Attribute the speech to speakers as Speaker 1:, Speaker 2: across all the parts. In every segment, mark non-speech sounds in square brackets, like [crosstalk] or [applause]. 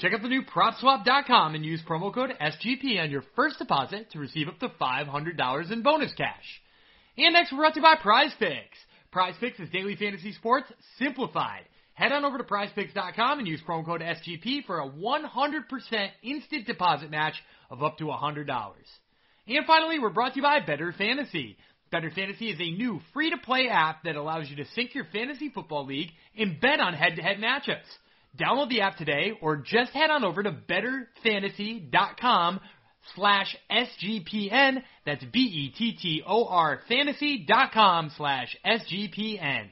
Speaker 1: Check out the new PropSwap.com and use promo code SGP on your first deposit to receive up to $500 in bonus cash. And next, we're brought to you by Prize Picks. Prize Picks is daily fantasy sports simplified. Head on over to prizepicks.com and use promo code SGP for a 100% instant deposit match of up to $100. And finally, we're brought to you by Bettor Fantasy. Bettor Fantasy is a new free to play app that allows you to sync your fantasy football league and bet on head to head matchups. Download the app today or just head on over to bettorfantasy.com slash SGPN. That's B-E-T-T-O-R fantasy.com slash SGPN.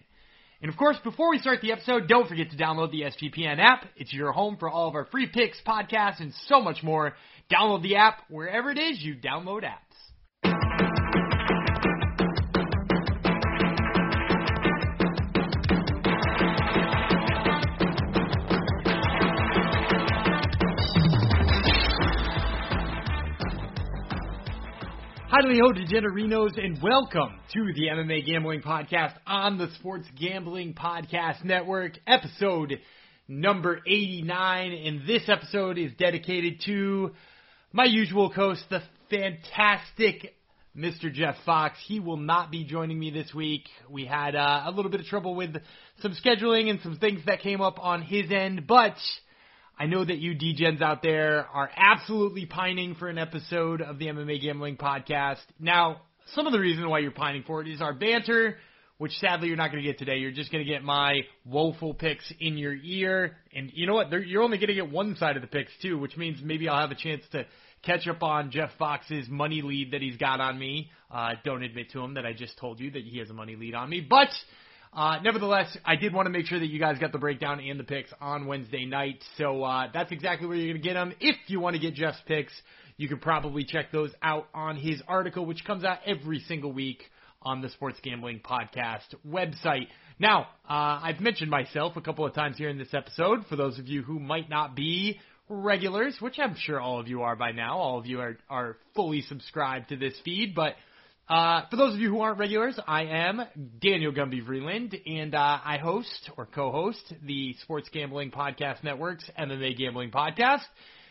Speaker 1: And of course, before we start the episode, don't forget to download the SGPN app. It's your home for all of our free picks, podcasts, and so much more. Download the app wherever it is you download apps. Hi, ho, degenerinos, and welcome to the MMA Gambling Podcast on the Sports Gambling Podcast Network, episode number 89. And this episode is dedicated to my usual host, the fantastic Mr. Jeff Fox. He will not be joining me this week. We had uh, a little bit of trouble with some scheduling and some things that came up on his end, but I know that you DGens out there are absolutely pining for an episode of the MMA Gambling Podcast. Now, some of the reason why you're pining for it is our banter, which sadly you're not going to get today. You're just going to get my woeful picks in your ear. And you know what? You're only going to get one side of the picks, too, which means maybe I'll have a chance to catch up on Jeff Fox's money lead that he's got on me. Uh, don't admit to him that I just told you that he has a money lead on me. But uh, nevertheless, I did want to make sure that you guys got the breakdown and the picks on Wednesday night. So uh, that's exactly where you're going to get them. If you want to get Jeff's picks, you can probably check those out on his article, which comes out every single week on the Sports Gambling Podcast website. Now, uh, I've mentioned myself a couple of times here in this episode. For those of you who might not be regulars, which I'm sure all of you are by now, all of you are, are fully subscribed to this feed, but uh, for those of you who aren't regulars, I am Daniel Gumby Vreeland, and uh, I host or co-host the Sports Gambling Podcast Network's MMA Gambling Podcast,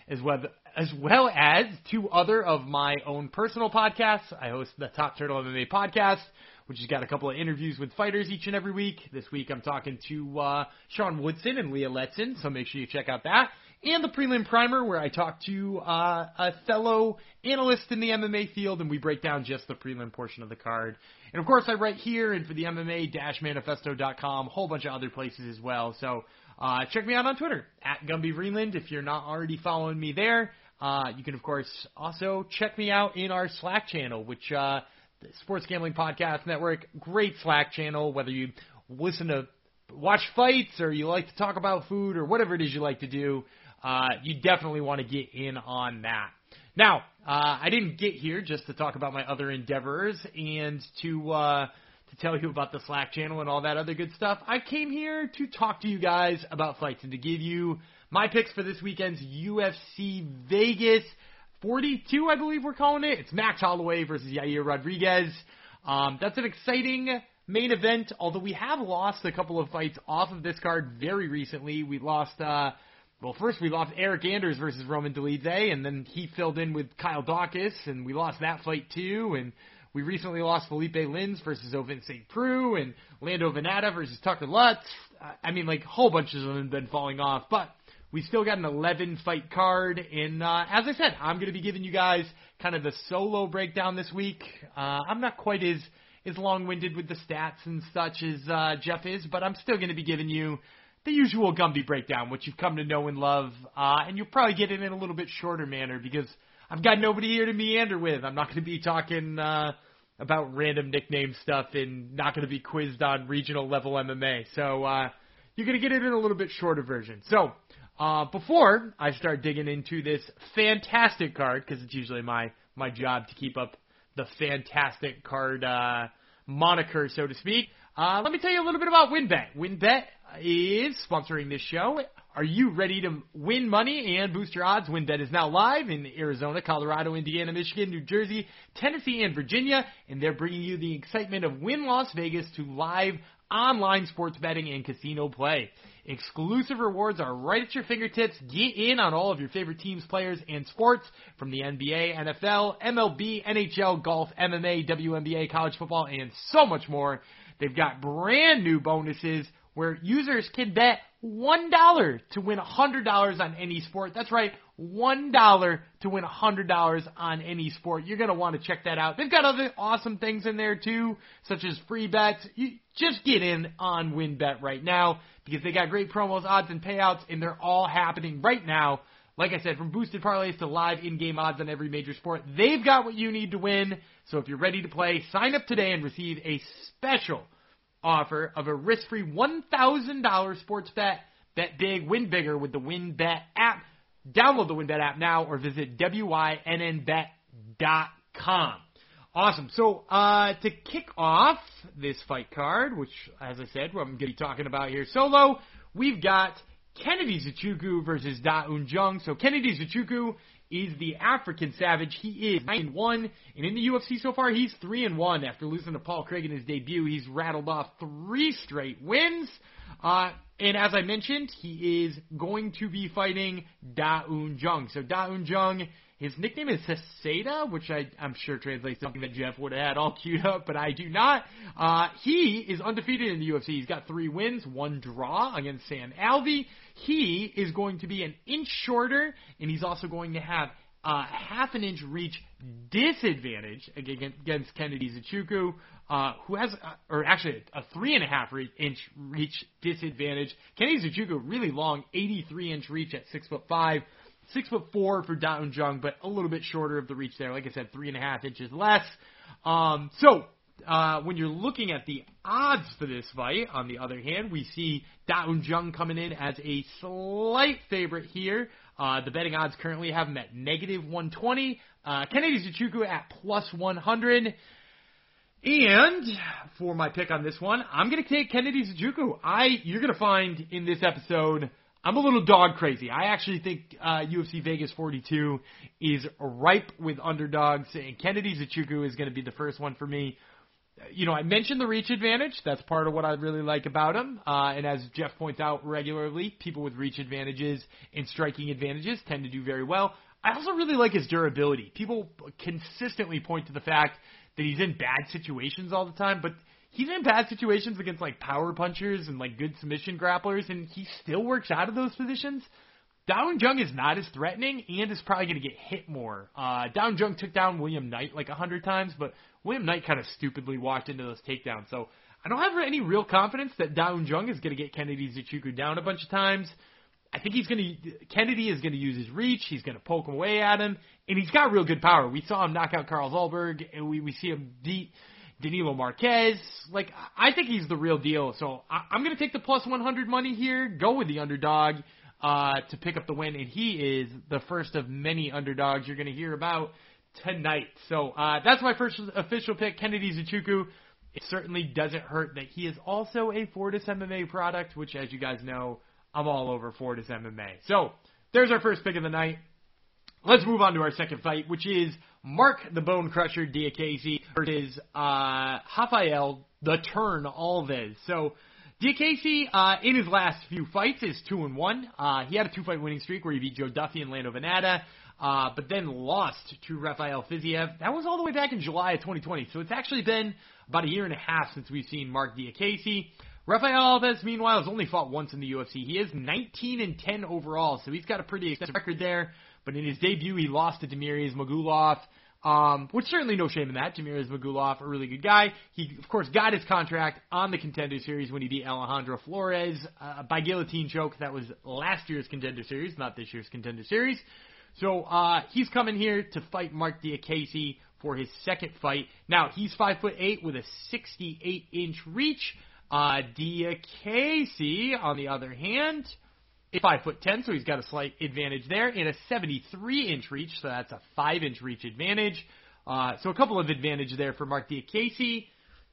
Speaker 1: as well as well as two other of my own personal podcasts. I host the Top Turtle MMA Podcast, which has got a couple of interviews with fighters each and every week. This week I'm talking to uh, Sean Woodson and Leah Letson, so make sure you check out that and the prelim primer where I talk to uh, a fellow analyst in the MMA field and we break down just the prelim portion of the card. And of course, I write here and for the MMA-manifesto.com, a whole bunch of other places as well. So uh, check me out on Twitter at Gumby Vreeland if you're not already following me there. Uh, you can of course also check me out in our Slack channel, which uh, the Sports Gambling Podcast Network, great Slack channel. Whether you listen to watch fights or you like to talk about food or whatever it is you like to do, uh, you definitely want to get in on that. Now, uh, I didn't get here just to talk about my other endeavors and to uh, to tell you about the Slack channel and all that other good stuff. I came here to talk to you guys about fights and to give you my picks for this weekend's UFC Vegas 42, I believe we're calling it. It's Max Holloway versus Yair Rodriguez. Um, that's an exciting main event, although we have lost a couple of fights off of this card very recently. We lost uh, well, first we lost Eric Anders versus Roman Dolidze, and then he filled in with Kyle Daukaus, and we lost that fight too. And we recently lost Felipe Lins versus Ovince St. Preux, and Lando Vannata versus Tucker Lutz. I mean, like, a whole bunch of them have been falling off, but we still got an 11 fight card. And uh, as I said, I'm going to be giving you guys kind of the solo breakdown this week. Uh, I'm not quite as as long winded with the stats and such as uh, Jeff is, but I'm still going to be giving you the usual Gumby breakdown, which you've come to know and love, uh, and you'll probably get it in a little bit shorter manner because I've got nobody here to meander with. I'm not going to be talking uh, about random nickname stuff and not going to be quizzed on regional level MMA. So uh, you're going to get it in a little bit shorter version. So Uh, before I start digging into this fantastic card, because it's usually my my job to keep up the fantastic card uh, moniker, so to speak. Uh, let me tell you a little bit about WynnBET. WynnBET is sponsoring this show. Are you ready to win money and boost your odds? WynnBET is now live in Arizona, Colorado, Indiana, Michigan, New Jersey, Tennessee, and Virginia, and they're bringing you the excitement of Wynn Las Vegas to live online sports betting and casino play. Exclusive rewards are right at your fingertips. Get in on all of your favorite teams, players, and sports from the NBA, NFL, MLB, NHL, golf, MMA, WNBA, college football, and so much more. They've got brand new bonuses where users can bet $1 to win $100 on any sport. That's right, $1 to win $100 on any sport. You're going to want to check that out. They've got other awesome things in there too, such as free bets. You just get in on WynnBET right now because they got great promos, odds, and payouts, and they're all happening right now. Like I said, from boosted parlays to live in-game odds on every major sport, they've got what you need to win. So if you're ready to play, sign up today and receive a special offer of a risk-free $1,000 sports bet. Bet big, win bigger with the WynnBET app. Download the WynnBET app now or visit wynnbet.com. Awesome. So uh, to kick off this fight card, which, as I said, I'm going to be talking about here solo, we've got Kennedy Nzechukwu versus Da Un Jung. So Kennedy Nzechukwu is the African Savage. He is 9 and 1, and in the UFC so far, he's 3 and 1 after losing to Paul Craig in his debut. He's rattled off three straight wins. Uh, and as I mentioned, he is going to be fighting Da Un Jung. So Da Un Jung, his nickname is Heseda, which I, I'm sure translates something that Jeff would have had all queued up, but I do not. Uh, he is undefeated in the UFC. He's got three wins, one draw against Sam Alvey. He is going to be an inch shorter, and he's also going to have a half an inch reach disadvantage against Kennedy Nzechukwu, uh, who has, uh, or actually a three and a half inch reach disadvantage. Kennedy Nzechukwu really long, 83 inch reach at six foot five. Six foot four for Da Un Jung, but a little bit shorter of the reach there. Like I said, three and a half inches less. Um, so uh, when you're looking at the odds for this fight, on the other hand, we see Da Un Jung coming in as a slight favorite here. Uh, the betting odds currently have him at negative 120. Uh, Kennedy Nzechukwu at plus 100. And for my pick on this one, I'm going to take Kennedy Nzechukwu. I you're going to find in this episode I'm a little dog crazy. I actually think uh, UFC Vegas 42 is ripe with underdogs, and Kennedy Nzechukwu is going to be the first one for me. You know, I mentioned the reach advantage. That's part of what I really like about him. Uh, and as Jeff points out regularly, people with reach advantages and striking advantages tend to do very well. I also really like his durability. People consistently point to the fact that he's in bad situations all the time, but he's in bad situations against like power punchers and like good submission grapplers, and he still works out of those positions. Da Un Jung is not as threatening and is probably going to get hit more. Uh, Da Un Jung took down William Knight like a hundred times, but William Knight kind of stupidly walked into those takedowns. So I don't have any real confidence that Da Un Jung is going to get Kennedy Nzechukwu down a bunch of times. I think he's going to Kennedy is going to use his reach. He's going to poke him away at him, and he's got real good power. We saw him knock out Carlos Ulberg, and we we see him beat Danilo Marques. Like, I think he's the real deal. So I, I'm going to take the plus 100 money here, go with the underdog uh, to pick up the win, and he is the first of many underdogs you're going to hear about tonight. So uh, that's my first official pick, Kennedy Nzechukwu. It certainly doesn't hurt that he is also a Fortis MMA product, which, as you guys know, I'm all over Fortis MMA. So there's our first pick of the night. Let's move on to our second fight, which is Marc the Bone Crusher Diakiese versus uh, Rafael the Turn Alves. So Diakiese, uh, in his last few fights, is two and one. Uh, he had a two fight winning streak where he beat Joe Duffy and Lando Vannata, uh, but then lost to Rafael Fiziev. That was all the way back in July of 2020. So it's actually been about a year and a half since we've seen Marc Diakiese. Rafael Alves, meanwhile, has only fought once in the UFC. He is 19 and 10 overall, so he's got a pretty extensive record there. But in his debut, he lost to Damir Ismagulov, um, which certainly no shame in that. Damir Ismagulov, a really good guy. He, of course, got his contract on the Contender Series when he beat Alejandro Flores uh, by guillotine choke. That was last year's Contender Series, not this year's Contender Series. So uh, he's coming here to fight Mark Diakiese for his second fight. Now he's five foot eight with a 68 inch reach. Uh, Diakiese, on the other hand, is five foot ten, so he's got a slight advantage there, and a 73 inch reach, so that's a five inch reach advantage. Uh, so a couple of advantages there for Marc Diakiese.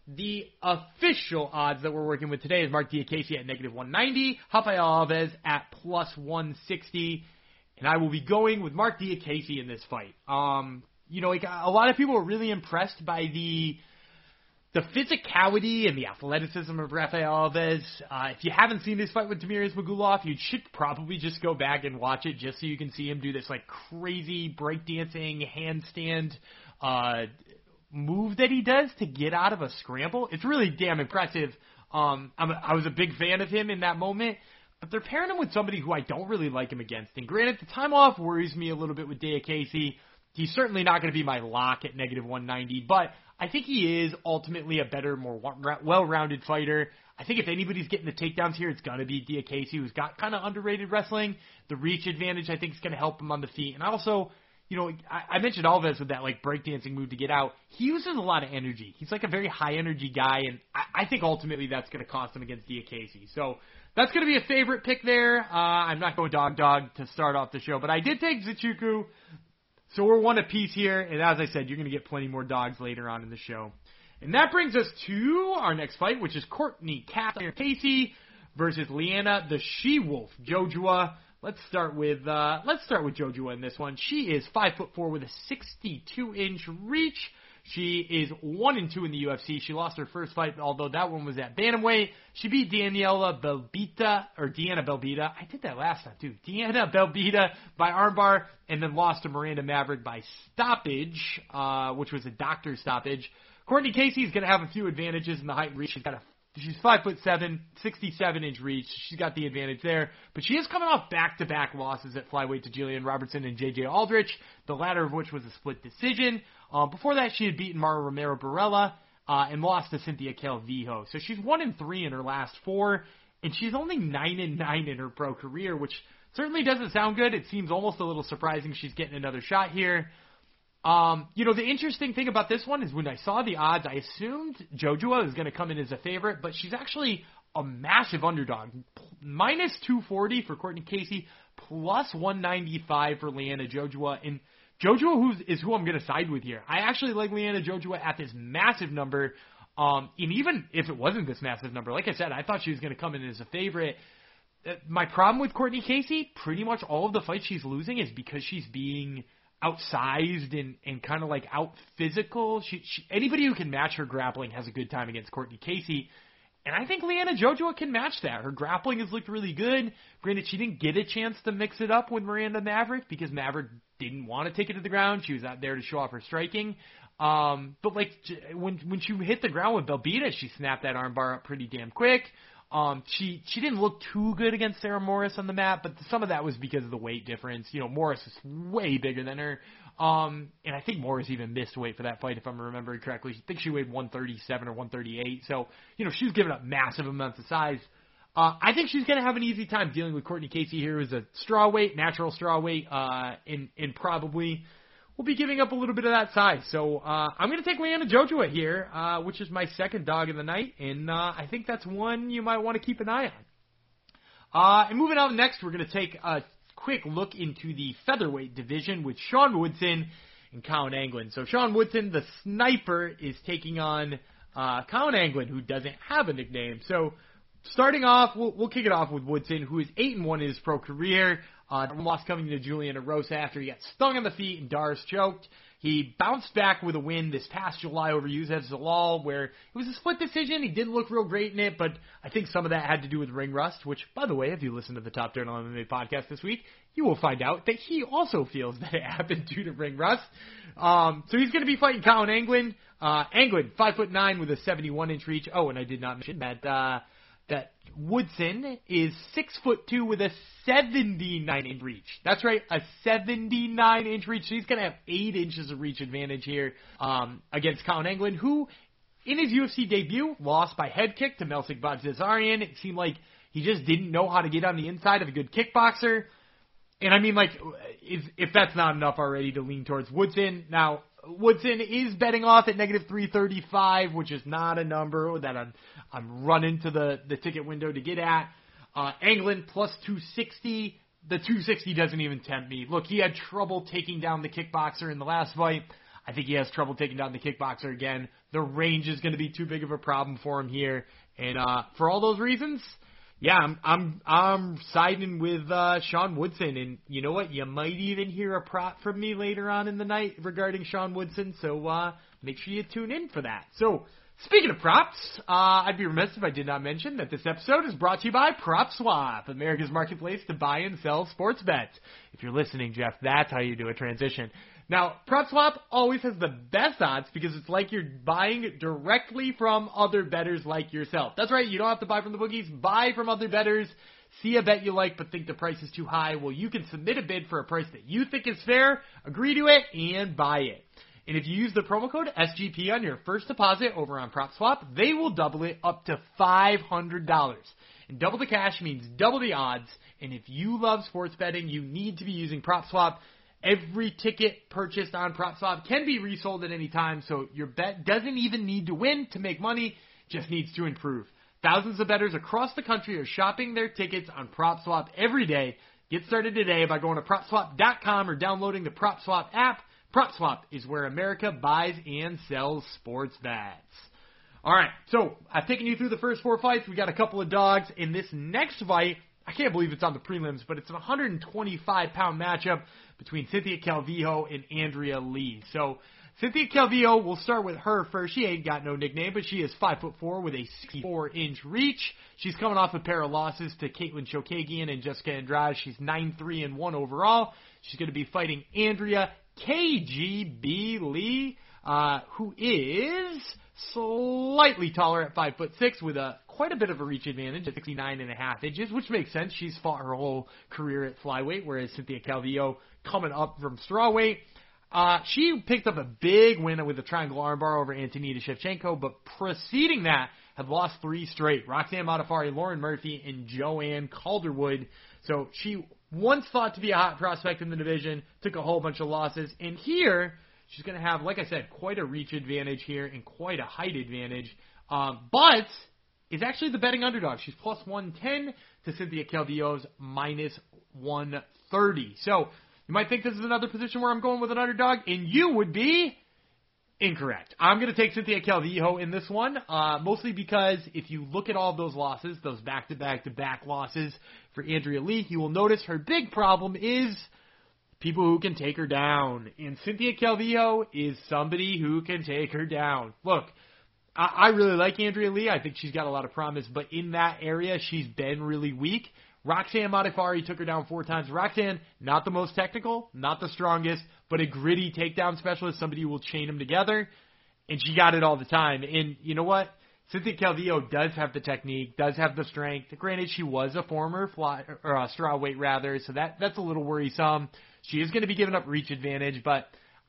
Speaker 1: The official odds that we're working with today is Marc Diakiese at negative 190, Rafael Alves at plus 160, and I will be going with Marc Diakiese in this fight. Um, you know, a lot of people were really impressed by the the physicality and the athleticism of Rafael Alves. Uh, if you haven't seen this fight with Damir Ismagulov, you should probably just go back and watch it just so you can see him do this like crazy breakdancing handstand uh, move that he does to get out of a scramble. It's really damn impressive. Um, I'm a, I was a big fan of him in that moment, but they're pairing him with somebody who I don't really like him against. And granted, the time off worries me a little bit with Diakiese. He's certainly not going to be my lock at negative 190, but I think he is ultimately a better, more well-rounded fighter. I think if anybody's getting the takedowns here, it's to be Diakiese, who's got kind of underrated wrestling. The reach advantage, I think, is going to help him on the feet. And also, you know, I, I mentioned Alves with that like breakdancing move to get out. He uses a lot of energy. He's like a very high energy guy, and I, I think ultimately that's going to cost him against Diakiese. So that's going to be a favorite pick there. Uh, I'm not going dog dog to start off the show, but I did take Zhuchu. So we're one apiece here, and as I said, you're going to get plenty more dogs later on in the show. And that brings us to our next fight, which is Courtney Casey versus Liana the She Wolf Jojua. Let's start with uh, let's start with Jojua in this one. She is five foot four with a 62 inch reach. She is one and two in the UFC. She lost her first fight, although that one was at bantamweight. She beat Daniela Belbita or Deanna Belbita. I did that last time too. Deanna Belbita by armbar, and then lost to Miranda Maverick by stoppage, uh, which was a doctor stoppage. Courtney Casey is going to have a few advantages in the height reach. She's got a She's five foot seven, 67 inch reach. She's got the advantage there. But she is coming off back to back losses at flyweight to Jillian Robertson and JJ Aldrich, the latter of which was a split decision. Uh, before that, she had beaten Mara Romero Borella uh, and lost to Cynthia Calvillo. So she's one and three in her last four, and she's only nine and nine in her pro career, which certainly doesn't sound good. It seems almost a little surprising she's getting another shot here. Um, you know, the interesting thing about this one is when I saw the odds, I assumed Jojua was going to come in as a favorite, but she's actually a massive underdog. Minus 240 for Courtney Casey, plus 195 for Liana Jojua. And Jojua who's, is who I'm going to side with here. I actually like Liana Jojua at this massive number. Um, and even if it wasn't this massive number, like I said, I thought she was going to come in as a favorite. Uh, my problem with Courtney Casey, pretty much all of the fights she's losing is because she's being – outsized and and kind of like out physical. She, she anybody who can match her grappling has a good time against Courtney Casey. And I think Liana Jojua can match that. Her grappling has looked really good. Granted, she didn't get a chance to mix it up with Miranda Maverick because Maverick didn't want to take it to the ground. She was out there to show off her striking. Um, but like when when she hit the ground with Belbita, she snapped that armbar up pretty damn quick. Um, she she didn't look too good against Sarah Moras on the mat, but some of that was because of the weight difference. You know, Moras is way bigger than her. Um, and I think Moras even missed weight for that fight, if I'm remembering correctly. I think she weighed 137 or 138. So, you know, she's giving up massive amounts of size. Uh, I think she's going to have an easy time dealing with Courtney Casey here, who's a straw weight, natural straw weight, uh, and, and probably will be giving up a little bit of that size. So uh, I'm going to take Liana Jojua here, uh, which is my second dog of the night, and uh, I think that's one you might want to keep an eye on. Uh, and moving on next, we're going to take a quick look into the featherweight division with Sean Woodson and Colin Anglin. So Sean Woodson, the sniper, is taking on uh, Colin Anglin, who doesn't have a nickname. So starting off, we'll, we'll kick it off with Woodson, who is eight and one in his pro career. Uh, loss coming to Julian Erosa after he got stung on the feet and D'Arce choked. He bounced back with a win this past July over Youssef Zalal, where it was a split decision. He didn't look real great in it, but I think some of that had to do with ring rust, which, by the way, if you listen to the Top Turtle MMA podcast this week, you will find out that he also feels [laughs] that it happened due to ring rust. Um, so he's going to be fighting Colin Anglin. Uh, Anglin, five foot nine with a 71 inch reach. Oh, and I did not mention that, uh, that Woodson is six foot two with a 79 inch reach. That's right, a 79 inch reach. He's going to have eight inches of reach advantage here um, against Colin Anglin, who in his UFC debut lost by head kick to Melsik Baghdasaryan. It seemed like he just didn't know how to get on the inside of a good kickboxer. And I mean, like, if, if that's not enough already to lean towards Woodson. Now, Woodson is betting off at negative 335, which is not a number that I'm, I'm running to the, the ticket window to get at. Uh, Anglin plus 260. The 260 doesn't even tempt me. Look, he had trouble taking down the kickboxer in the last fight. I think he has trouble taking down the kickboxer again. The range is going to be too big of a problem for him here, and uh, for all those reasons, yeah, I'm I'm I'm siding with uh, Sean Woodson, and you know what? You might even hear a prop from me later on in the night regarding Sean Woodson. So uh, make sure you tune in for that. So speaking of props, uh, I'd be remiss if I did not mention that this episode is brought to you by PropSwap, America's marketplace to buy and sell sports bets. If you're listening, Jeff, that's how you do a transition. Now, PropSwap always has the best odds because it's like you're buying directly from other bettors like yourself. That's right, you don't have to buy from the bookies, buy from other bettors. See a bet you like but think the price is too high. Well, you can submit a bid for a price that you think is fair, agree to it, and buy it. And if you use the promo code SGP on your first deposit over on PropSwap, they will double it up to $500. And double the cash means double the odds. And if you love sports betting, you need to be using PropSwap. Every ticket purchased on PropSwap can be resold at any time, so your bet doesn't even need to win to make money, just needs to improve. Thousands of bettors across the country are shopping their tickets on PropSwap every day. Get started today by going to PropSwap.com or downloading the PropSwap app. PropSwap is where America buys and sells sports bets. All right, so I've taken you through the first four fights. We got a couple of dogs. In this next fight, I can't believe it's on the prelims, but it's a 125 pound matchup between Cynthia Calvillo and Andrea Lee. So Cynthia Calvillo, we'll start with her first. She ain't got no nickname, but she is five foot four with a 64 inch reach. She's coming off a pair of losses to Katlyn Chookagian and Jessica Andrade. She's nine three and one overall. She's going to be fighting Andrea KGB Lee, uh, who is slightly taller at five foot six with a quite a bit of a reach advantage at 69 and a half inches, which makes sense. She's fought her whole career at flyweight, whereas Cynthia Calvillo coming up from strawweight. Uh, she picked up a big win with a triangle armbar over Antonina Shevchenko, but preceding that, had lost three straight. Roxanne Modafferi, Lauren Murphy, and Joanne Calderwood. So she once thought to be a hot prospect in the division, took a whole bunch of losses, and here she's going to have, like I said, quite a reach advantage here and quite a height advantage. Um, but is actually the betting underdog. She's plus 110 to Cynthia Calvillo's minus 130. So you might think this is another position where I'm going with an underdog, and you would be incorrect. I'm going to take Cynthia Calvillo in this one, uh, mostly because if you look at all those losses, those back-to-back-to-back losses for Andrea Lee, you will notice her big problem is people who can take her down. And Cynthia Calvillo is somebody who can take her down. Look, I, I really like Andrea Lee. I think she's got a lot of promise, but in that area, she's been really weak. Roxanne Modafferi took her down four times. Roxanne, not the most technical, not the strongest, but a gritty takedown specialist, somebody who will chain them together, and she got it all the time. And you know what? Cynthia Calvillo does have the technique, does have the strength. Granted, she was a former fly or a straw weight rather, so that that's a little worrisome. She is going to be giving up reach advantage, but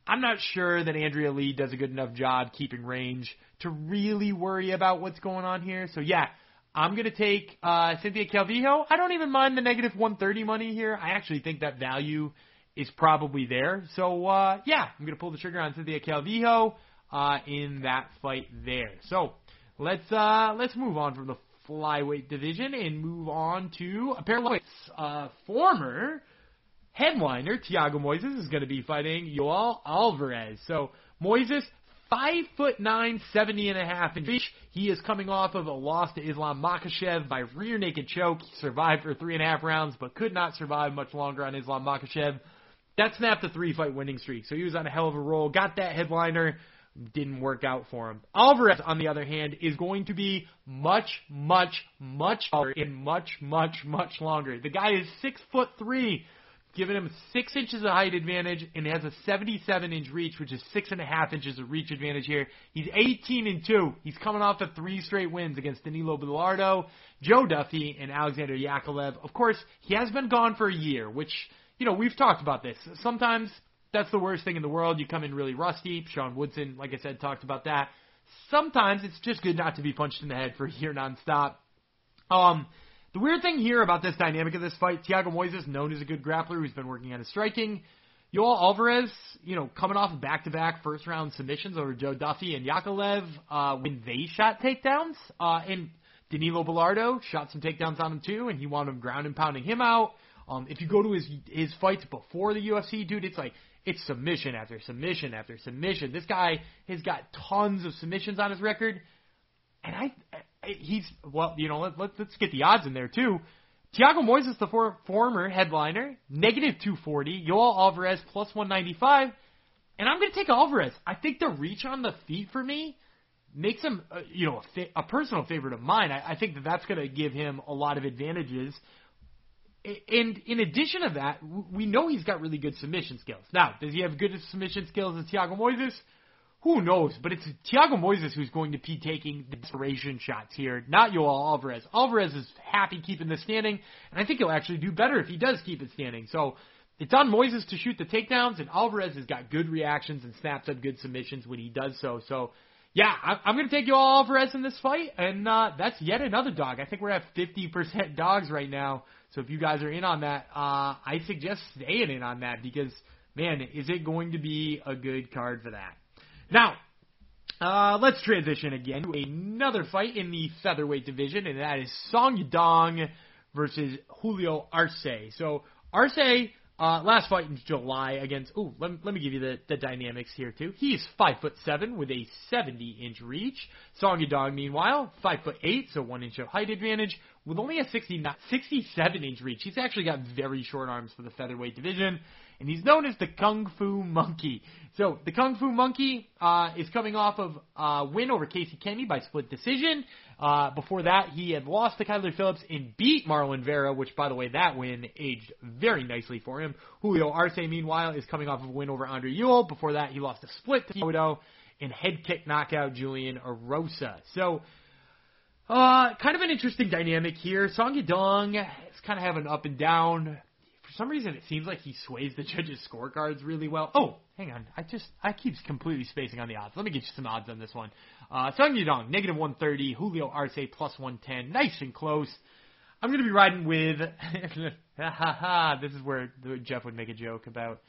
Speaker 1: I'm not sure that Andrea Lee does a good enough job keeping range to really worry about what's going on here. So yeah, I'm going to take uh, Cynthia Calvillo. I don't even mind the negative 130 money here. I actually think that value is probably there. So uh, yeah, I'm going to pull the trigger on Cynthia Calvillo uh, in that fight there. So let's uh, let's move on from the flyweight division and move on to a pair of uh, former headliner Thiago Moises is going to be fighting Yoel Alvarez. So Moises five foot nine, seventy and a half inch. He is coming off of a loss to Islam Makhachev by rear naked choke. He survived for three and a half rounds, but could not survive much longer on Islam Makhachev. That snapped a three fight winning streak. So he was on a hell of a roll. Got that headliner. Didn't work out for him. Alvarez, on the other hand, is going to be much, much, much taller and much, much, much longer. The guy is six foot three giving him six inches of height advantage, and has a 77 inch reach, which is six and a half inches of reach advantage here. He's 18 and two. He's coming off of three straight wins against Danilo Belluardo, Joe Duffy, and Alexander Yakovlev. Of course, he has been gone for a year, which you know we've talked about this. Sometimes that's the worst thing in the world. You come in really rusty. Sean Woodson, like I said, talked about that. Sometimes it's just good not to be punched in the head for a year nonstop. Um, the weird thing here about this dynamic of this fight, Thiago Moises, known as a good grappler who's been working on his striking. Yoel Alvarez, you know, coming off of back-to-back first-round submissions over Joe Duffy and Yakovlev uh, when they shot takedowns. Uh, and Danilo Belluardo shot some takedowns on him too, and he wound up ground and pounding him out. Um, if you go to his his fights before the UFC, dude, it's like it's submission after submission after submission. This guy has got tons of submissions on his record, and I he's well, you know, let, let, let's get the odds in there too. Thiago Moises, the for, former headliner, negative 240. Yoel Alvarez plus 195. And I'm going to take Alvarez. I think the reach on the feet for me makes him, uh, you know, a, fa- a personal favorite of mine. I, I think that that's going to give him a lot of advantages. And in addition to that, we know he's got really good submission skills. Now, does he have good submission skills as Thiago Moises? Who knows? But it's Thiago Moises who's going to be taking the desperation shots here, not Yoel Alvarez. Alvarez is happy keeping the standing, and I think he'll actually do better if he does keep it standing. So it's on Moises to shoot the takedowns, and Alvarez has got good reactions and snaps up good submissions when he does so. So yeah, I'm going to take Yoel Alvarez in this fight, and uh, that's yet another dog. I think we're at 50% dogs right now. So if you guys are in on that, uh, I suggest staying in on that because, man, is it going to be a good card for that. Now, uh, let's transition again to another fight in the featherweight division, and that is Song Yadong versus Julio Arce. So Arce uh, last fight in July against. Ooh, let, let me give you the, the dynamics here too. He's five foot seven with a 70 inch reach. Song Yadong, meanwhile, five foot eight, so one inch of height advantage with only a 60, 67 inch reach. He's actually got very short arms for the featherweight division and he's known as the Kung Fu Monkey. So the Kung Fu Monkey uh, is coming off of a win over Casey Kenny by split decision. Uh, before that, he had lost to Kyler Phillips and beat Marlon Vera, which, by the way, that win aged very nicely for him. Julio Arce, meanwhile, is coming off of a win over Andre Ewell. Before that, he lost a split to Dawodu and head kick knockout Julian Erosa. So, uh, kind of an interesting dynamic here. Song Yadong is kind of having up and down some reason, it seems like he sways the [laughs] judges' scorecards really well. Oh, hang on. I just I keep completely spacing on the odds. Let me get you some odds on this one. Uh, Song Yadong, negative 130. Julio Arce, plus 110. Nice and close. I'm to be riding with. Ha ha ha. This is where Jeff would make a joke about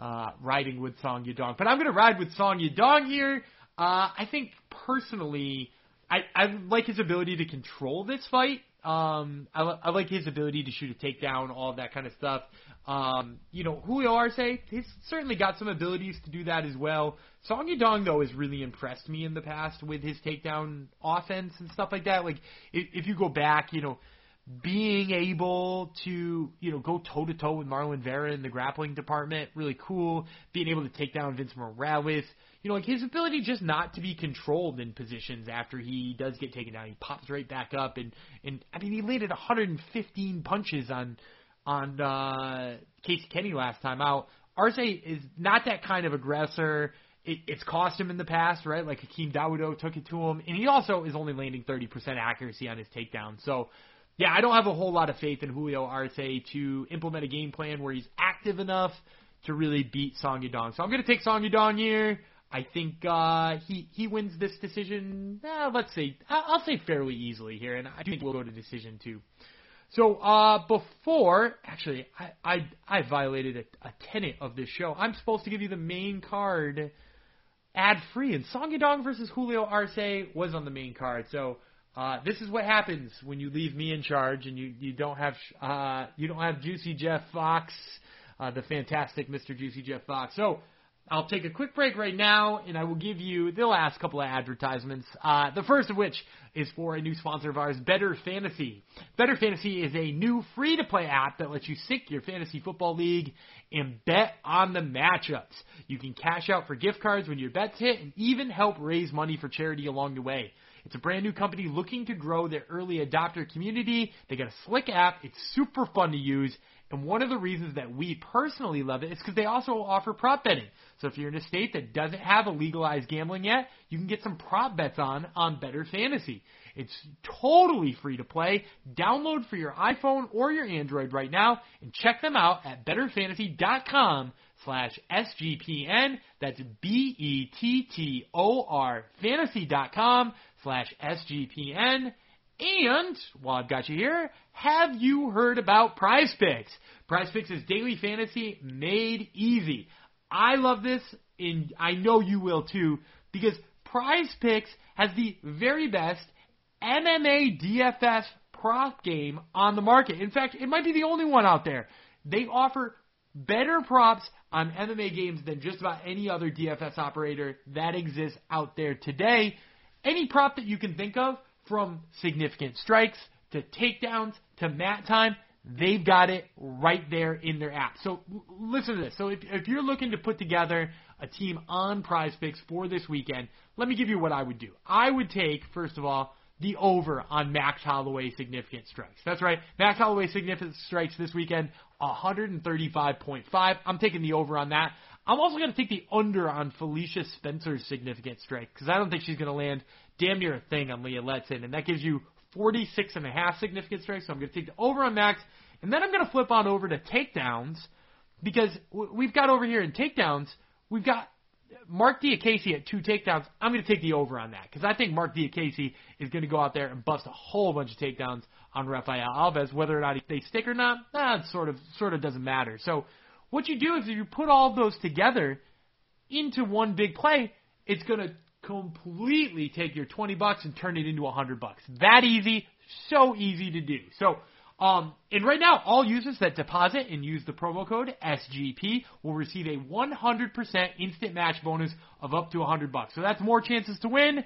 Speaker 1: uh, riding with Song Yadong. But I'm to ride with Song Yadong here. Uh, I think personally, I, I like his ability to control this fight. Um, I, I like his ability to shoot a takedown, all that kind of stuff. Um, you know, Julio Arce, he's certainly got some abilities to do that as well. Song Yadong, though, has really impressed me in the past with his takedown offense and stuff like that. Like, if, if you go back, you know, being able to, you know, go toe to toe with Marlon Vera in the grappling department, really cool. Being able to take down Vince Morales, you know, like his ability just not to be controlled in positions after he does get taken down. He pops right back up and and I mean he landed 115 punches on on uh Casey Kenny last time out. Arce is not that kind of aggressor. It, it's cost him in the past, right? Like Hakeem Dawodu took it to him, and he also is only landing 30% accuracy on his takedown. So, yeah, I don't have a whole lot of faith in Julio Arce to implement a game plan where he's active enough to really beat Song Yadong. So I'm going to take Song Yadong here. I think uh, he he wins this decision. Uh, let's say I'll say fairly easily here, and I think we'll go to decision too. So uh, before, actually, I I, I violated a, a tenet of this show. I'm supposed to give you the main card ad free, and Song Yadong versus Julio Arce was on the main card. So uh, this is what happens when you leave me in charge and you you don't have uh, you don't have Juicy Jeff Fox, uh, the fantastic Mr. Juicy Jeff Fox. So. I'll take a quick break right now, and I will give you the last couple of advertisements. Uh, the first of which is for a new sponsor of ours, Bettor Fantasy. Bettor Fantasy is a new free-to-play app that lets you sync your fantasy football league and bet on the matchups. You can cash out for gift cards when your bets hit, and even help raise money for charity along the way. It's a brand new company looking to grow their early adopter community. They got a slick app. It's super fun to use and one of the reasons that we personally love it is because they also offer prop betting. So if you're in a state that doesn't have a legalized gambling yet, you can get some prop bets on on Bettor Fantasy. It's totally free to play. Download for your iPhone or your Android right now and check them out at bettorfantasy.com slash SGPN. That's B-E-T-T-O-R fantasy.com slash SGPN. And while I've got you here, have you heard about Prize Picks? Prize Picks is daily fantasy made easy. I love this, and I know you will too, because Prize Picks has the very best MMA DFS prop game on the market. In fact, it might be the only one out there. They offer better props on MMA games than just about any other DFS operator that exists out there today. Any prop that you can think of, from significant strikes to takedowns to mat time, they've got it right there in their app. So listen to this. So if, if you're looking to put together a team on prize picks for this weekend, let me give you what I would do. I would take, first of all, the over on Max Holloway significant strikes. That's right. Max Holloway significant strikes this weekend, 135.5. I'm taking the over on that. I'm also going to take the under on Felicia Spencer's significant strike because I don't think she's going to land damn near a thing on Leah Letson, and that gives you 46 and a half significant strikes. So I'm going to take the over on Max, and then I'm going to flip on over to takedowns because we've got over here in takedowns, we've got Marc Diakiese at two takedowns. I'm going to take the over on that because I think Marc Diakiese is going to go out there and bust a whole bunch of takedowns on Rafael Alves. Whether or not they stick or not, that sort of sort of doesn't matter. So what you do is if you put all those together into one big play, it's going to completely take your 20 bucks and turn it into 100 bucks. That easy, so easy to do. So um, and right now, all users that deposit and use the promo code SGP will receive a 100% instant match bonus of up to 100 bucks. So that's more chances to win,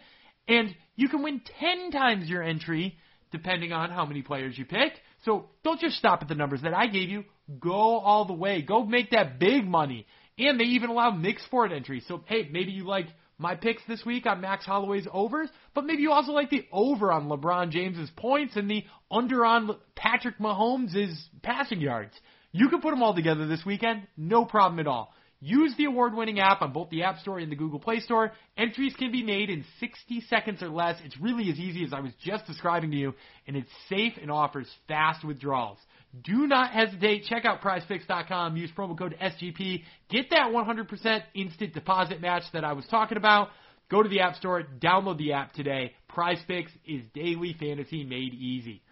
Speaker 1: and you can win 10 times your entry depending on how many players you pick. So don't just stop at the numbers that I gave you. Go all the way. Go make that big money. And they even allow mixed forward entries. So hey, maybe you like my picks this week on Max Holloway's overs, but maybe you also like the over on LeBron James's points and the under on Patrick Mahomes' passing yards. You can put them all together this weekend, no problem at all. Use the award winning app on both the App Store and the Google Play Store. Entries can be made in 60 seconds or less. It's really as easy as I was just describing to you, and it's safe and offers fast withdrawals. Do not hesitate. Check out prizepicks.com. Use promo code SGP. Get that 100% instant deposit match that I was talking about. Go to the App Store. Download the app today. Prize Picks is daily fantasy made easy.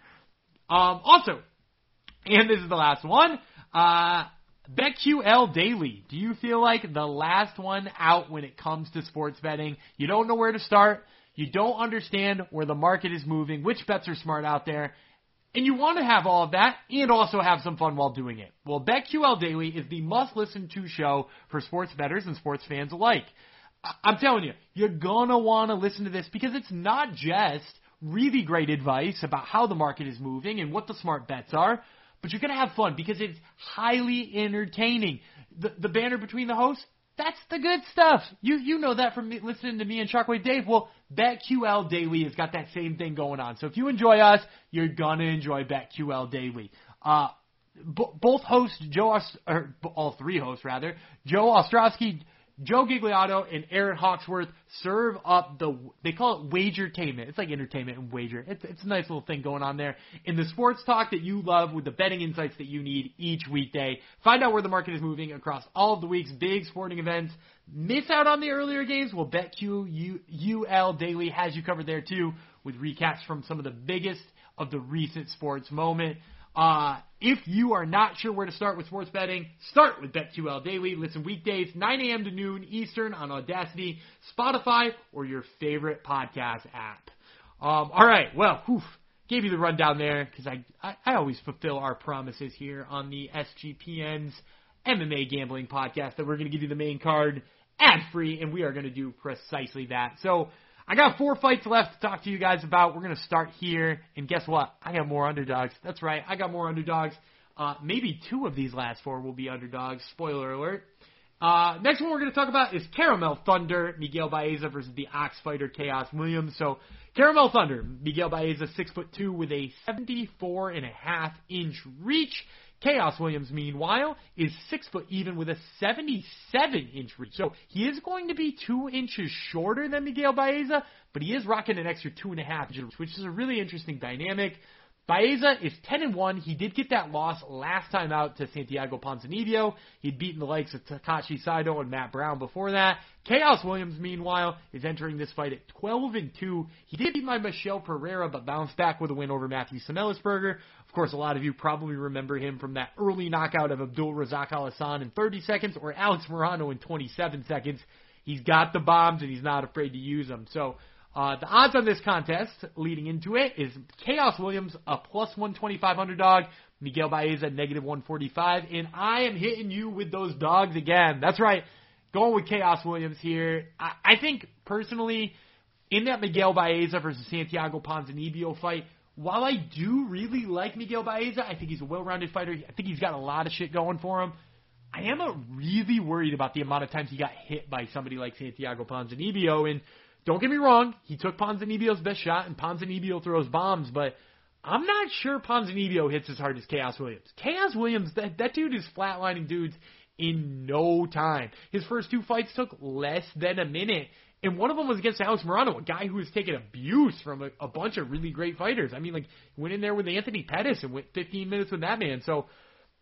Speaker 1: Um, also, and this is the last one, uh, BetQL Daily. Do you feel like the last one out when it comes to sports betting? You don't know where to start. You don't understand where the market is moving, which bets are smart out there, and you want to have all of that and also have some fun while doing it. Well, BetQL Daily is the must listen to show for sports bettors and sports fans alike. I'm telling you, you're gonna want to listen to this because it's not just really great advice about how the market is moving and what the smart bets are, but you're gonna have fun because it's highly entertaining. The, the banner between the hosts, that's the good stuff. You you know that from me, listening to me and Shockwave Dave. Well, BetQL Daily has got that same thing going on. So if you enjoy us, you're gonna enjoy BetQL Daily. Uh, b- both hosts, Joe, Ost- or all three hosts rather, Joe Ostrowski, Joe Gigliotti and Aaron Hawksworth serve up the they call it wagertainment. It's like entertainment and wager. It's it's a nice little thing going on there in the sports talk that you love with the betting insights that you need each weekday. Find out where the market is moving across all of the week's big sporting events. Miss out on the earlier games? Well, BetQL Daily has you covered there too with recaps from some of the biggest of the recent sports moment. Uh, if you are not sure where to start with sports betting, start with BetQL Daily. Listen weekdays, 9 a.m. to noon Eastern on Audacy, Spotify, or your favorite podcast app. Um, all right, well, whew, gave you the rundown there because I, I, I always fulfill our promises here on the SGPN's MMA gambling podcast that we're going to give you the main card ad free, and we are going to do precisely that. So I got four fights left to talk to you guys about. We're going to start here, and guess what? I got more underdogs. That's right, I got more underdogs. Uh, maybe two of these last four will be underdogs. Spoiler alert. Uh, next one we're going to talk about is Caramel Thunder, Miguel Baeza versus the Ox Fighter Khaos Williams. So, Caramel Thunder, Miguel Baeza, six foot two with a 74 and a half inch reach. Khaos Williams, meanwhile, is six foot even with a 77 inch reach. So he is going to be two inches shorter than Miguel Baeza, but he is rocking an extra two and a half inches, which is a really interesting dynamic. Baeza is 10 and 1. He did get that loss last time out to Santiago Ponzinibbio. He'd beaten the likes of Takashi Sato and Matt Brown before that. Khaos Williams, meanwhile, is entering this fight at 12 and 2. He did beat my Michel Pereira, but bounced back with a win over Matthew Semelsberger. Of course, a lot of you probably remember him from that early knockout of Abdul Razak Al Hassan in 30 seconds or Alex Morono in 27 seconds. He's got the bombs and he's not afraid to use them. So Uh, the odds on this contest leading into it is Khaos Williams, a plus 125 underdog, Miguel Baeza, negative 145, and I am hitting you with those dogs again. That's right. Going with Khaos Williams here. I, I think, personally, in that Miguel Baeza versus Santiago Ponzinibbio fight, while I do really like Miguel Baeza, I think he's a well-rounded fighter. I think he's got a lot of shit going for him. I am really worried about the amount of times he got hit by somebody like Santiago Ponzinibbio. And don't get me wrong, he took Ponzinibbio's best shot, and Ponzinibbio throws bombs, but I'm not sure Ponzinibbio hits as hard as Khaos Williams. Khaos Williams, that, that dude is flatlining dudes in no time. His first two fights took less than a minute, and one of them was against Alex Morono, a guy who was taking abuse from a, a bunch of really great fighters. I mean, like, went in there with Anthony Pettis and went 15 minutes with that man. So,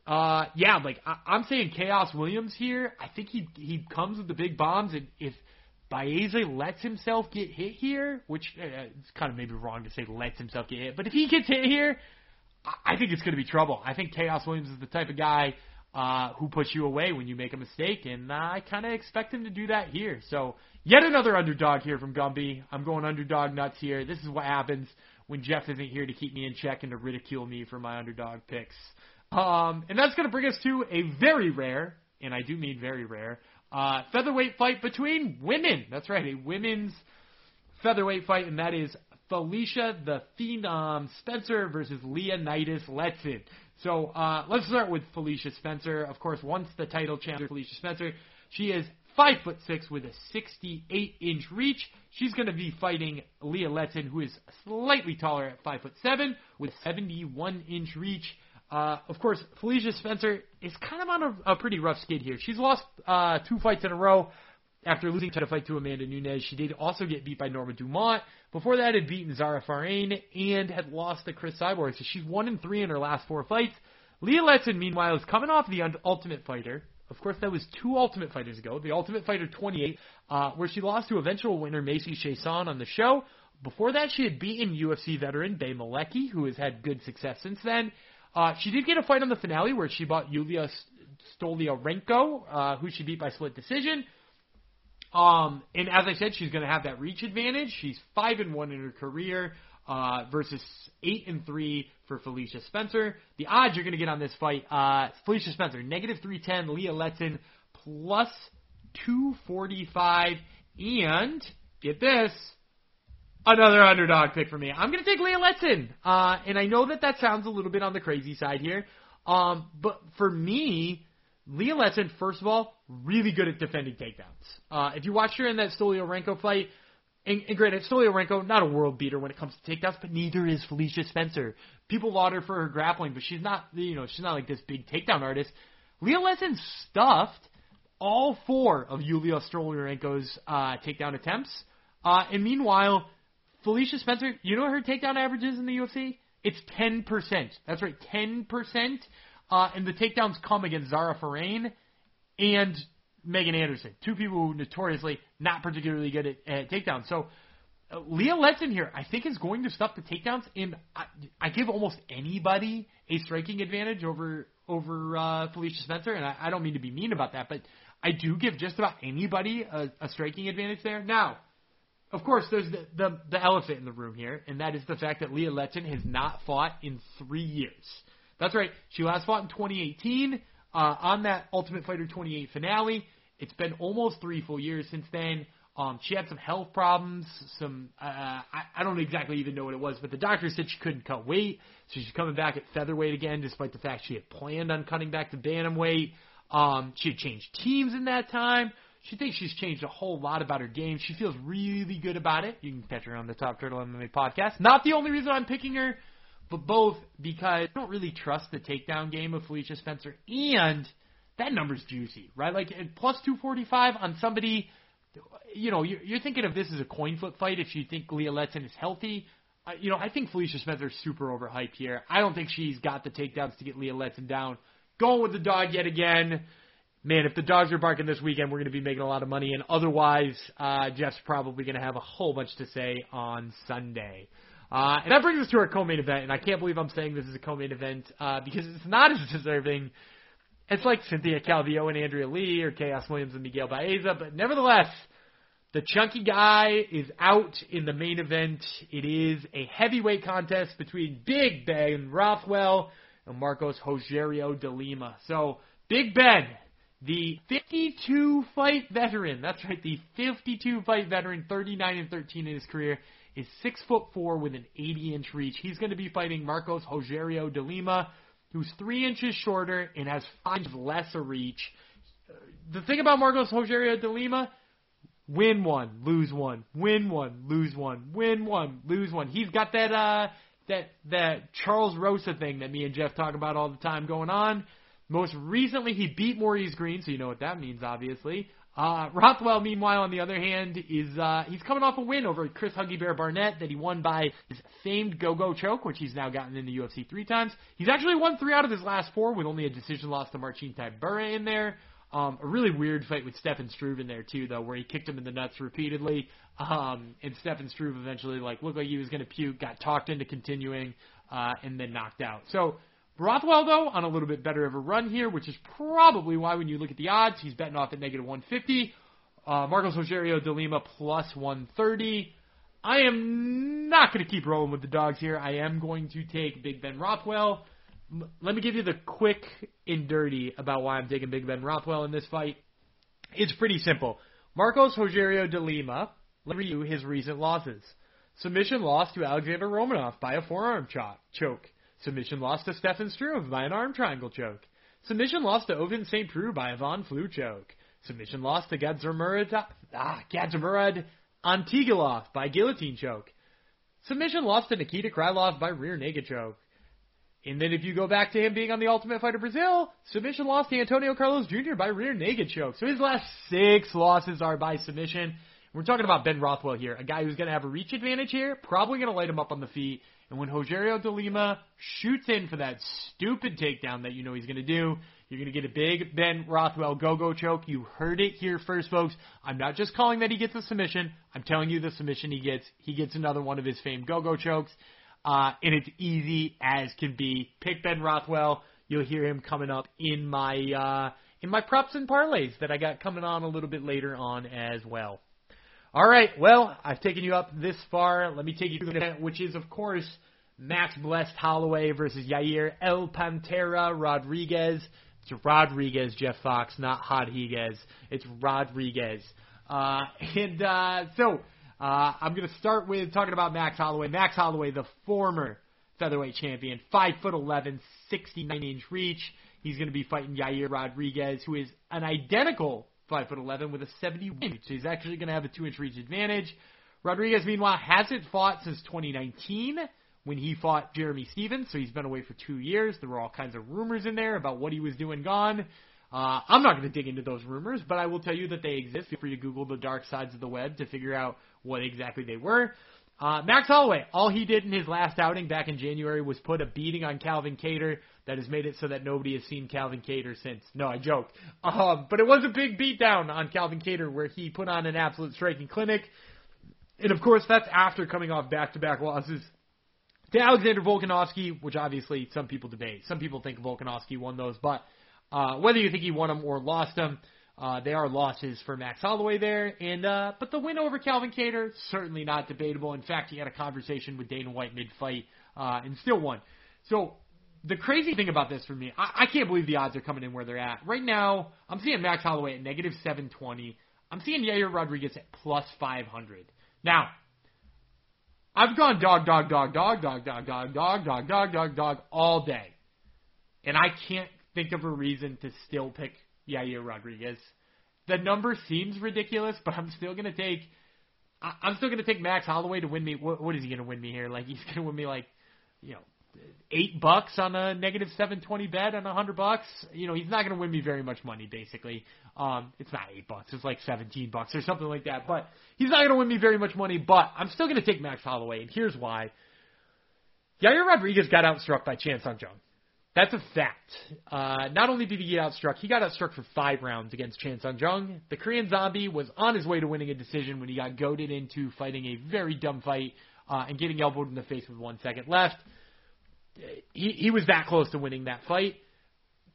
Speaker 1: uh, yeah, like, I, I'm saying Khaos Williams here. I think he he comes with the big bombs, and if Baeza lets himself get hit here, which uh, it's kind of maybe wrong to say lets himself get hit, but if he gets hit here, I, I think it's going to be trouble. I think Khaos Williams is the type of guy uh, who puts you away when you make a mistake, and I kind of expect him to do that here. So yet another underdog here from Gumby. I'm going underdog nuts here. This is what happens when Jeff isn't here to keep me in check and to ridicule me for my underdog picks. Um, and that's going to bring us to a very rare, and I do mean very rare, uh, featherweight fight between women. That's right, a women's featherweight fight, and that is Felicia the Phenom Spencer versus Leonidas Letson. So uh, let's start with Felicia Spencer. Of course, once the title challenger, Felicia Spencer, she is five foot six with a 68 inch reach. She's going to be fighting Leah Letson, who is slightly taller at five foot seven with 71 inch reach. Uh, of course, Felicia Spencer is kind of on a, a pretty rough skid here. She's lost uh, two fights in a row after losing to fight to Amanda Nunes. She did also get beat by Norma Dumont. Before that, had beaten Zarah Fairn and had lost to Cris Cyborg. So she's one and three in her last four fights. Leah Letson, meanwhile, is coming off the Ultimate Fighter. Of course, that was two Ultimate Fighters ago. The Ultimate Fighter 28, uh, where she lost to eventual winner Macy Chiasson on the show. Before that, she had beaten UFC veteran Bea Malecki, who has had good success since then. Uh, she did get a fight on the finale where she bought Yulia Stoliarenko, uh, who she beat by split decision. Um, and as I said, she's going to have that reach advantage. She's five and one in her career uh, versus eight and three for Felicia Spencer. The odds you're going to get on this fight: uh, Felicia Spencer negative three ten, Leah Letson plus two forty five, and get this, another underdog pick for me. I'm going to take Leah Letson. Uh, and I know that that sounds a little bit on the crazy side here. Um, but for me, Leah Letson, first of all, really good at defending takedowns. Uh, if you watch her in that Stoliarenko fight, and, and granted, Stoliarenko, not a world beater when it comes to takedowns, but neither is Felicia Spencer. People laud her for her grappling, but she's not, you know, she's not like this big takedown artist. Leah Letson stuffed all four of Yulia Stoliarenko's uh, takedown attempts. Uh, and meanwhile, Felicia Spencer, you know her takedown average is in the UFC? It's 10%. That's right, 10%. Uh, and the takedowns come against Zarah Fairn and Megan Anderson, two people who notoriously not particularly good at, at takedowns. So uh, Leah Letson here, I think, is going to stuff the takedowns, and I, I give almost anybody a striking advantage over over uh, Felicia Spencer, and I, I don't mean to be mean about that, but I do give just about anybody a, a striking advantage there. Now, of course, there's the, the, the elephant in the room here, and that is the fact that Leah Letson has not fought in three years. That's right. She last fought in 2018 uh, on that Ultimate Fighter 28 finale. It's been almost three full years since then. Um, she had some health problems. Some uh, I, I don't exactly even know what it was, but the doctor said she couldn't cut weight, so she's coming back at featherweight again, despite the fact she had planned on cutting back to bantamweight. Um, she had changed teams in that time. She thinks she's changed a whole lot about her game. She feels really good about it. You can catch her on the Top Turtle MMA podcast. Not the only reason I'm picking her, but both because I don't really trust the takedown game of Felicia Spencer, and that number's juicy, right? Like plus 245 on somebody, you know, you're thinking of this as a coin flip fight if you think Leah Letson is healthy. Uh, you know, I think Felicia Spencer's super overhyped here. I don't think she's got the takedowns to get Leah Letson down. Going with the dog yet again man, if the dogs are barking this weekend, we're going to be making a lot of money. And otherwise, uh, Jeff's probably going to have a whole bunch to say on Sunday. Uh, and that brings us to our co-main event, and I can't believe I'm saying this is a co-main event uh, because it's not as deserving. It's like Cynthia Calvillo and Andrea Lee, or Khaos Williams and Miguel Baeza, but nevertheless, The chunky guy is out in the main event. It is a heavyweight contest between Big Ben Rothwell and Marcos Rogerio de Lima. So, Big Ben, the 52 fight veteran, that's right, the 52 fight veteran, 39 and 13 in his career, is six foot four with an 80 inch reach. He's going to be fighting Marcos Rogerio de Lima, who's three inches shorter and has five less reach. The thing about Marcos Rogerio de Lima, win one, lose one, win one, lose one, win one, lose one. He's got that uh that that Charles Rosa thing that me and Jeff talk about all the time going on. Most recently, he beat Maurice Greene, so you know what that means, obviously. Uh, Rothwell, meanwhile, on the other hand, is uh, he's coming off a win over Chris Huggy Bear Barnett that he won by his famed go-go choke, which he's now gotten in the UFC three times. He's actually won three out of his last four with only a decision loss to Marcin Tybura in there. Um, a really weird fight with Stefan Struve in there too, though, where he kicked him in the nuts repeatedly. Um, and Stefan Struve eventually like looked like he was going to puke, got talked into continuing, uh, and then knocked out. So Rothwell though on a little bit better of a run here, which is probably why when you look at the odds, he's betting off at negative 150. Uh, Marcos Rogerio de Lima plus 130. I am not going to keep rolling with the dogs here. I am going to take Big Ben Rothwell let me give you the quick and dirty about why I'm taking Big Ben Rothwell in this fight. It's pretty simple. Marcos Rogerio de Lima, let me review his recent losses. Submission loss to Alexander Romanov by a forearm choke. Submission loss to Stefan Struve by an arm triangle choke. Submission loss to Ovince St. Preux by a Von Flue choke. Submission loss to Gadzhimurad, ah, Gadzhimurad Antigulov by guillotine choke. Submission loss to Nikita Krylov by rear naked choke. And then if you go back to him being on the Ultimate Fighter Brazil, submission loss to Antonio Carlos Jr. by rear naked choke. So his last six losses are by submission. We're talking about Ben Rothwell here, a guy who's going to have a reach advantage here, probably going to light him up on the feet. And when Rogerio de Lima shoots in for that stupid takedown that you know he's going to do, you're going to get a big Ben Rothwell go-go choke. You heard it here first, folks. I'm not just calling that he gets a submission. I'm telling you the submission he gets. He gets another one of his famed go-go chokes. Uh, and it's easy as can be. Pick Ben Rothwell. You'll hear him coming up in my uh, in my props and parlays that I got coming on a little bit later on as well. All right, well, I've taken you up this far. Let me take you through the event, which is, of course, Max Blessed Holloway versus Yair El Pantera Rodriguez. It's Rodriguez, Jeff Fox, not Rodriguez. It's Rodriguez. Uh, and uh, so uh, I'm going to start with talking about Max Holloway. Max Holloway, the former featherweight champion, 5 foot 11, 69 inch reach. He's going to be fighting Yair Rodriguez, who is an identical 5 foot 11 with a 71 inch. So he's actually going to have a 2 inch reach advantage. Rodriguez, meanwhile, hasn't fought since 2019 when he fought Jeremy Stephens, so he's been away for two years. There were all kinds of rumors in there about what he was doing gone. Uh, I'm not going to dig into those rumors, but I will tell you that they exist. Feel free to Google the dark sides of the web to figure out what exactly they were. Uh, Max Holloway, all he did in his last outing back in January was put a beating on Calvin Kattar that has made it so that nobody has seen Calvin Kattar since. No, I joke. Um, but it was a big beatdown on Calvin Kattar where he put on an absolute striking clinic. And of course, that's after coming off back-to-back losses to Alexander Volkanovski, which obviously some people debate. Some people think Volkanovski won those, but uh, whether you think he won them or lost them, uh, they are losses for Max Holloway there, and uh, but the win over Calvin Kattar certainly not debatable. In fact, he had a conversation with Dana White mid-fight uh, and still won. So the crazy thing about this for me, I, I can't believe the odds are coming in where they're at right now. I'm seeing Max Holloway at negative 720. I'm seeing Yair Rodriguez at plus 500. Now, I've gone dog, dog, dog, dog, dog, dog, dog, dog, dog, dog, dog, dog all day, and I can't think of a reason to still pick Yair Rodriguez. The number seems ridiculous, but I'm still gonna take. I, I'm still gonna take Max Holloway to win me. What, what is he gonna win me here? Like he's gonna win me like, you know, eight bucks on a negative seven twenty bet on a hundred bucks. You know, he's not gonna win me very much money. Basically, um, it's not eight bucks. It's like seventeen bucks or something like that. But he's not gonna win me very much money. But I'm still gonna take Max Holloway, and here's why. Yair Rodriguez got outstruck by Chan Sung Jung. That's a fact. Uh, not only did he get outstruck, he got outstruck for five rounds against Chan Sung Jung. The Korean Zombie was on his way to winning a decision when he got goaded into fighting a very dumb fight uh, and getting elbowed in the face with one second left. He, he was that close to winning that fight.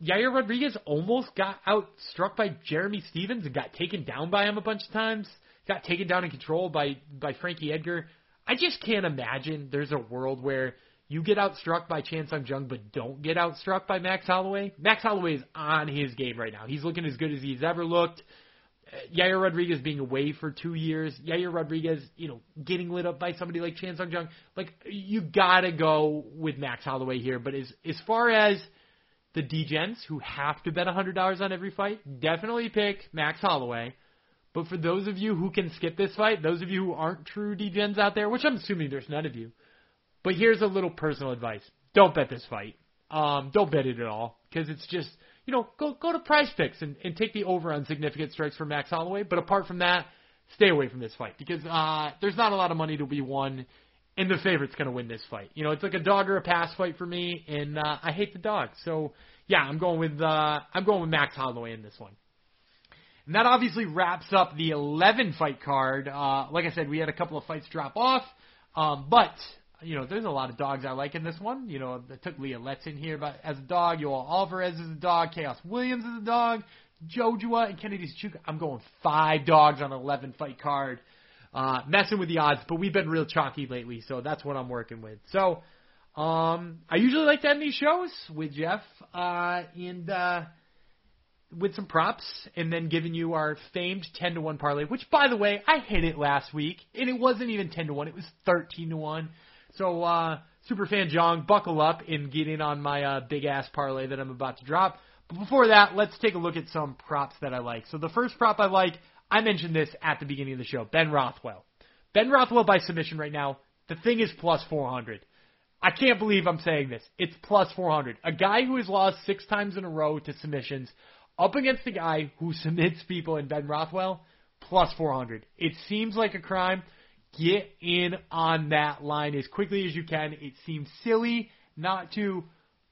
Speaker 1: Yair Rodriguez almost got outstruck by Jeremy Stephens and got taken down by him a bunch of times. got taken down and controlled by by Frankie Edgar. I just can't imagine there's a world where you get outstruck by Chan Sung Jung, but don't get outstruck by Max Holloway. Max Holloway is on his game right now. He's looking as good as he's ever looked. Yair Rodriguez being away for two years, Yair Rodriguez, you know, getting lit up by somebody like Chan Sung Jung, like you gotta go with Max Holloway here. But as as far as the DGens who have to bet hundred dollars on every fight, definitely pick Max Holloway. But for those of you who can skip this fight, those of you who aren't true DGens out there, which I'm assuming there's none of you, but here's a little personal advice: don't bet this fight. Um, don't bet it at all because it's just you know, go go to PrizePicks and, and take the over on significant strikes for Max Holloway. But apart from that, stay away from this fight because uh, there's not a lot of money to be won, and the favorite's going to win this fight. You know, it's like a dog or a pass fight for me, and uh, I hate the dog. So yeah, I'm going with uh, I'm going with Max Holloway in this one. And that obviously wraps up the 11 fight card. Uh, like I said, we had a couple of fights drop off, um, but you know, there's a lot of dogs I like in this one. You know, I took Leah Letson here but as a dog. Yoel Alvarez is a dog. Khaos Williams is a dog. Jojua and Kennedy's Nzechukwu. I'm going five dogs on an 11 fight card. Uh, messing with the odds, but we've been real chalky lately, so that's what I'm working with. So, um, I usually like to end these shows with Jeff, uh, and, uh, with some props and then giving you our famed 10 to 1 parlay, which by the way, I hit it last week and it wasn't even 10 to 1, it was 13 to 1. So, uh, Superfan Jong, buckle up and get in on my uh, big ass parlay that I'm about to drop. But before that, let's take a look at some props that I like. So the first prop I like, I mentioned this at the beginning of the show, Ben Rothwell. Ben Rothwell by submission right now. The thing is plus 400. I can't believe I'm saying this. It's plus 400. A guy who has lost six times in a row to submissions up against a guy who [laughs] submits people in Ben Rothwell, plus 400. It seems like a crime. Get in on that line as quickly as you can. It seems silly not to,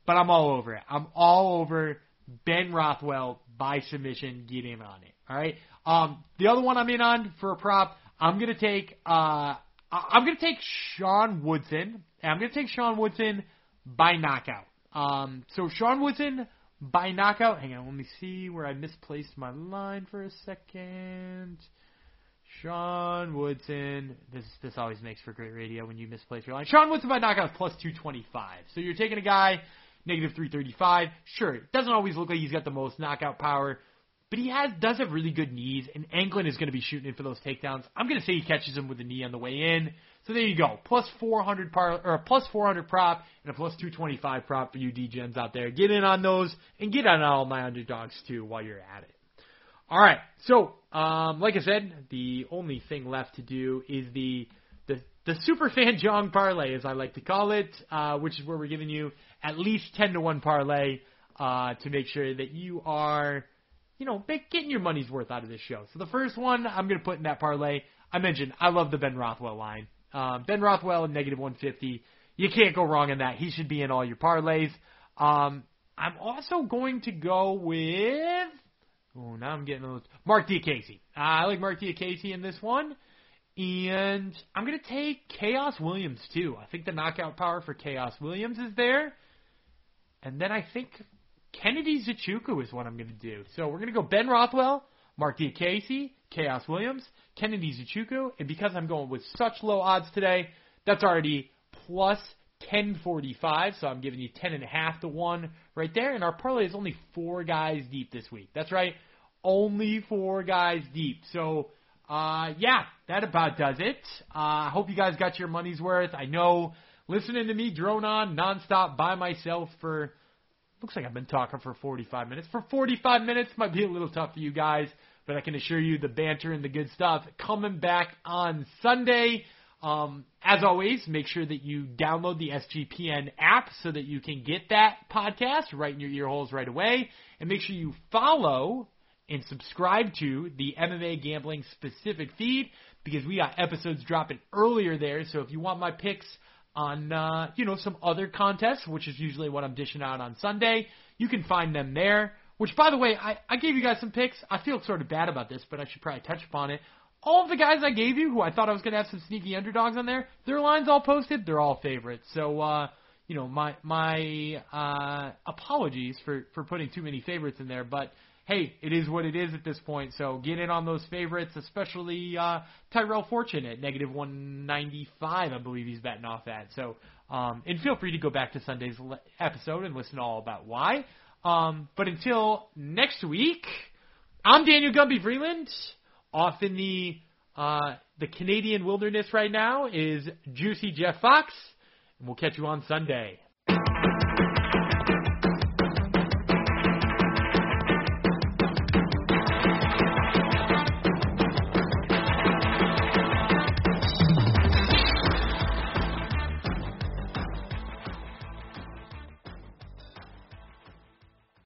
Speaker 1: but I'm all over it. I'm all over Ben Rothwell by submission. Get in on it. All right. Um, the other one I'm in on for a prop, I'm gonna take. Uh, I'm gonna take Sean Woodson. I'm gonna take Sean Woodson by knockout. Um, so Sean Woodson by knockout. Hang on, let me see where I misplaced my line for a second. Sean Woodson. This this always makes for great radio when you misplace your line. Sean Woodson by knockout is plus 225. So you're taking a guy negative 335. Sure, it doesn't always look like he's got the most knockout power, but he has does have really good knees, and Anglin is going to be shooting in for those takedowns. I'm going to say he catches him with a knee on the way in. So there you go, plus 400 par or a plus 400 prop and a plus 225 prop for you DGens out there. Get in on those and get on all my underdogs too while you're at it. All right. So, um, like I said, the only thing left to do is the the the super fan Jong parlay, as I like to call it, uh, which is where we're giving you at least ten to one parlay uh, to make sure that you are, you know, getting your money's worth out of this show. So the first one I'm going to put in that parlay. I mentioned I love the Ben Rothwell line. Um, ben Rothwell negative 150. You can't go wrong in that. He should be in all your parlays. Um, I'm also going to go with Oh, now I'm getting those. Marc Diakiese. Uh, I like Marc Diakiese in this one. And I'm going to take Khaos Williams, too. I think the knockout power for Khaos Williams is there. And then I think Kennedy Nzechukwu is what I'm going to do. So we're going to go Ben Rothwell, Marc Diakiese, Khaos Williams, Kennedy Nzechukwu. And because I'm going with such low odds today, that's already plus 1045. So I'm giving you 10.5 to 1 right there. And our parlay is only four guys deep this week. That's right. Only four guys deep. So, uh, yeah, that about does it. I uh, hope you guys got your money's worth. I know listening to me drone on nonstop by myself for, looks like I've been talking for 45 minutes. For 45 minutes might be a little tough for you guys, but I can assure you the banter and the good stuff coming back on Sunday. Um, as always, make sure that you download the SGPN app so that you can get that podcast right in your ear holes right away. And make sure you follow and subscribe to the MMA gambling specific feed because we got episodes dropping earlier there. So if you want my picks on, uh, you know, some other contests, which is usually what I'm dishing out on Sunday, you can find them there. Which, by the way, I, I gave you guys some picks. I feel sort of bad about this, but I should probably touch upon it all the guys I gave you, who I thought I was going to have some sneaky underdogs on there, their lines all posted. They're all favorites. So, uh, you know, my my uh, apologies for for putting too many favorites in there, but hey, it is what it is at this point. So get in on those favorites, especially uh, Tyrell Fortune at negative 195, I believe he's betting off that. So, um, and feel free to go back to Sunday's le- episode and listen all about why. Um, but until next week, I'm Daniel Gumby Freeland. Off in the uh, the Canadian wilderness right now is Juicy Jeff Fox, and we'll catch you on Sunday.